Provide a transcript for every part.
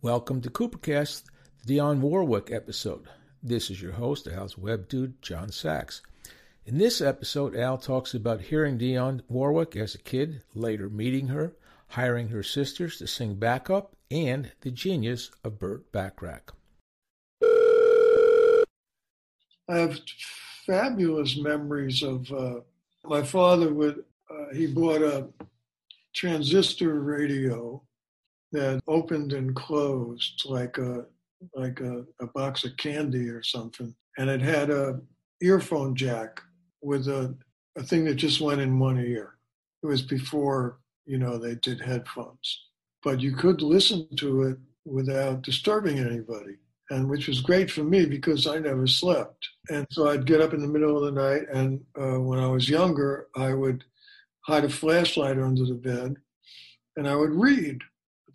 Welcome to Coopercast, the Warwick episode. This is your host, Al's web dude, John Sachs. In this episode, Al talks about hearing Dionne Warwick as a kid, later meeting her, hiring her sisters to sing backup, and the genius of Burt Bacharach. I have fabulous memories of uh, my father would uh, he bought a transistor radio that opened and closed like a like a, a box of candy or something, and it had a earphone jack with a, a thing that just went in one ear. It was before you know they did headphones, but you could listen to it without disturbing anybody and which was great for me because I never slept. And so I'd get up in the middle of the night, and uh, when I was younger, I would hide a flashlight under the bed, and I would read.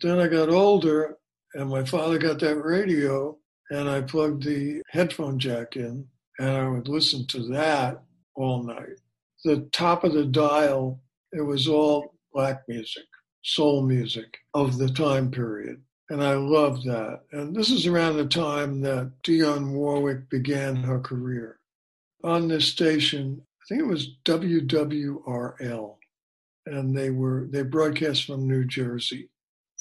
But then I got older, and my father got that radio, and I plugged the headphone jack in, and I would listen to that all night. The top of the dial, it was all black music, soul music of the time period. And I loved that. And this is around the time that Dionne Warwick began her career. On this station, I think it was WWRL, and they were they broadcast from New Jersey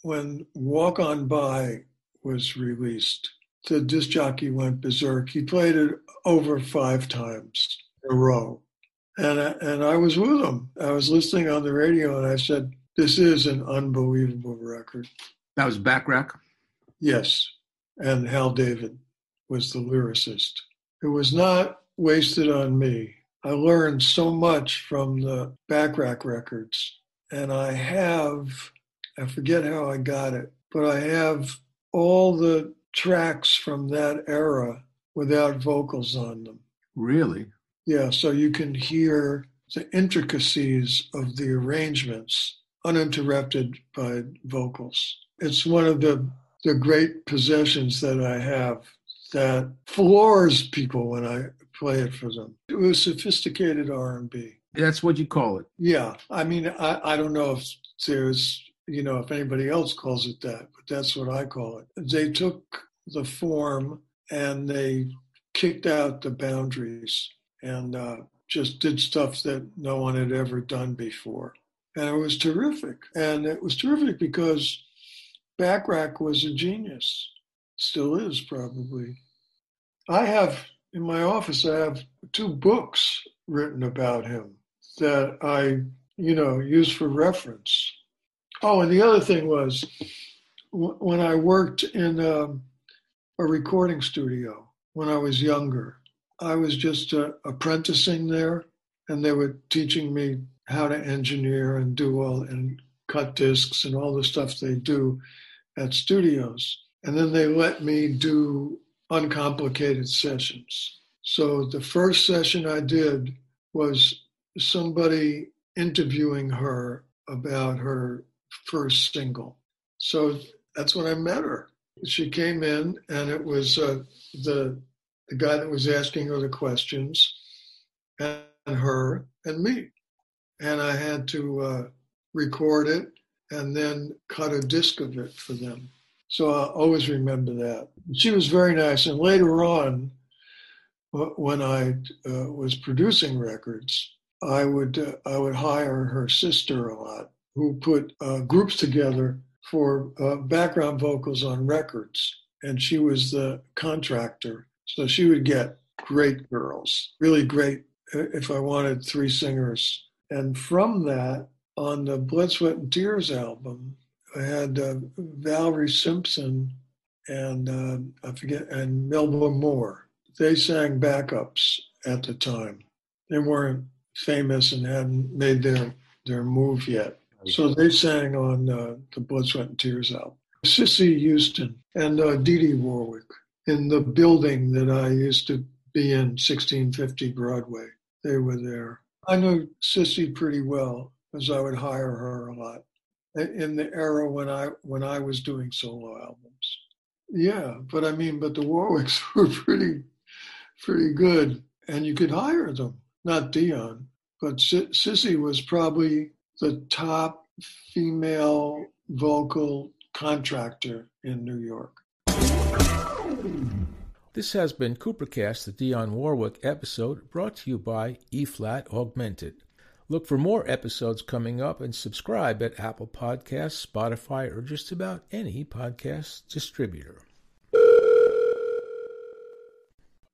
when Walk On By was released, the disc jockey went berserk. He played it over five times in a row. And I, and I was with him. I was listening on the radio and I said, This is an unbelievable record. That was Bacharach? Yes. And Hal David was the lyricist. It was not wasted on me. I learned so much from the Bacharach records. And I have I forget how I got it, but I have all the tracks from that era without vocals on them. Really? Yeah, so you can hear the intricacies of the arrangements uninterrupted by vocals. It's one of the the great possessions that I have that floors people when I play it for them. It was sophisticated R&B. That's what you call it. Yeah, I mean, I, I don't know if there's you know, if anybody else calls it that, but that's what I call it. They took the form and they kicked out the boundaries and uh, just did stuff that no one had ever done before. And it was terrific. And it was terrific because Bacharach was a genius, still is probably. I have in my office, I have two books written about him that I, you know, use for reference. Oh, and the other thing was when I worked in um, a recording studio when I was younger, I was just uh, apprenticing there, and they were teaching me how to engineer and do all and cut discs and all the stuff they do at studios. And then they let me do uncomplicated sessions. So the first session I did was somebody interviewing her about her first single. So that's when I met her. She came in, and it was uh, the the guy that was asking her the questions, and her and me, and I had to uh, record it and then cut a disc of it for them. So I always remember that. She was very nice, and later on, when I uh, was producing records, I would uh, I would hire her sister a lot who put uh, groups together for uh, background vocals on records. And she was the contractor. So she would get great girls, really great uh, if I wanted three singers. And from that, on the Blood, Sweat, and Tears album, I had uh, Valerie Simpson and uh, I forget, and Melba Moore. They sang backups at the time. They weren't famous and hadn't made their, their move yet. So they sang on uh, the Blood, Sweat, and Tears album. Cissy Houston and uh, Dee Dee Warwick in the building that I used to be in, 1650 Broadway. They were there. I knew Cissy pretty well because I would hire her a lot in the era when I when I was doing solo albums. Yeah, but I mean, but the Warwicks were pretty pretty good, and you could hire them. Not Dionne, but Cissy was probably the top female vocal contractor in New York. This has been Coopercast, the Dionne Warwick episode, brought to you by E Flat Augmented. Look for more episodes coming up and subscribe at Apple Podcasts, Spotify, or just about any podcast distributor.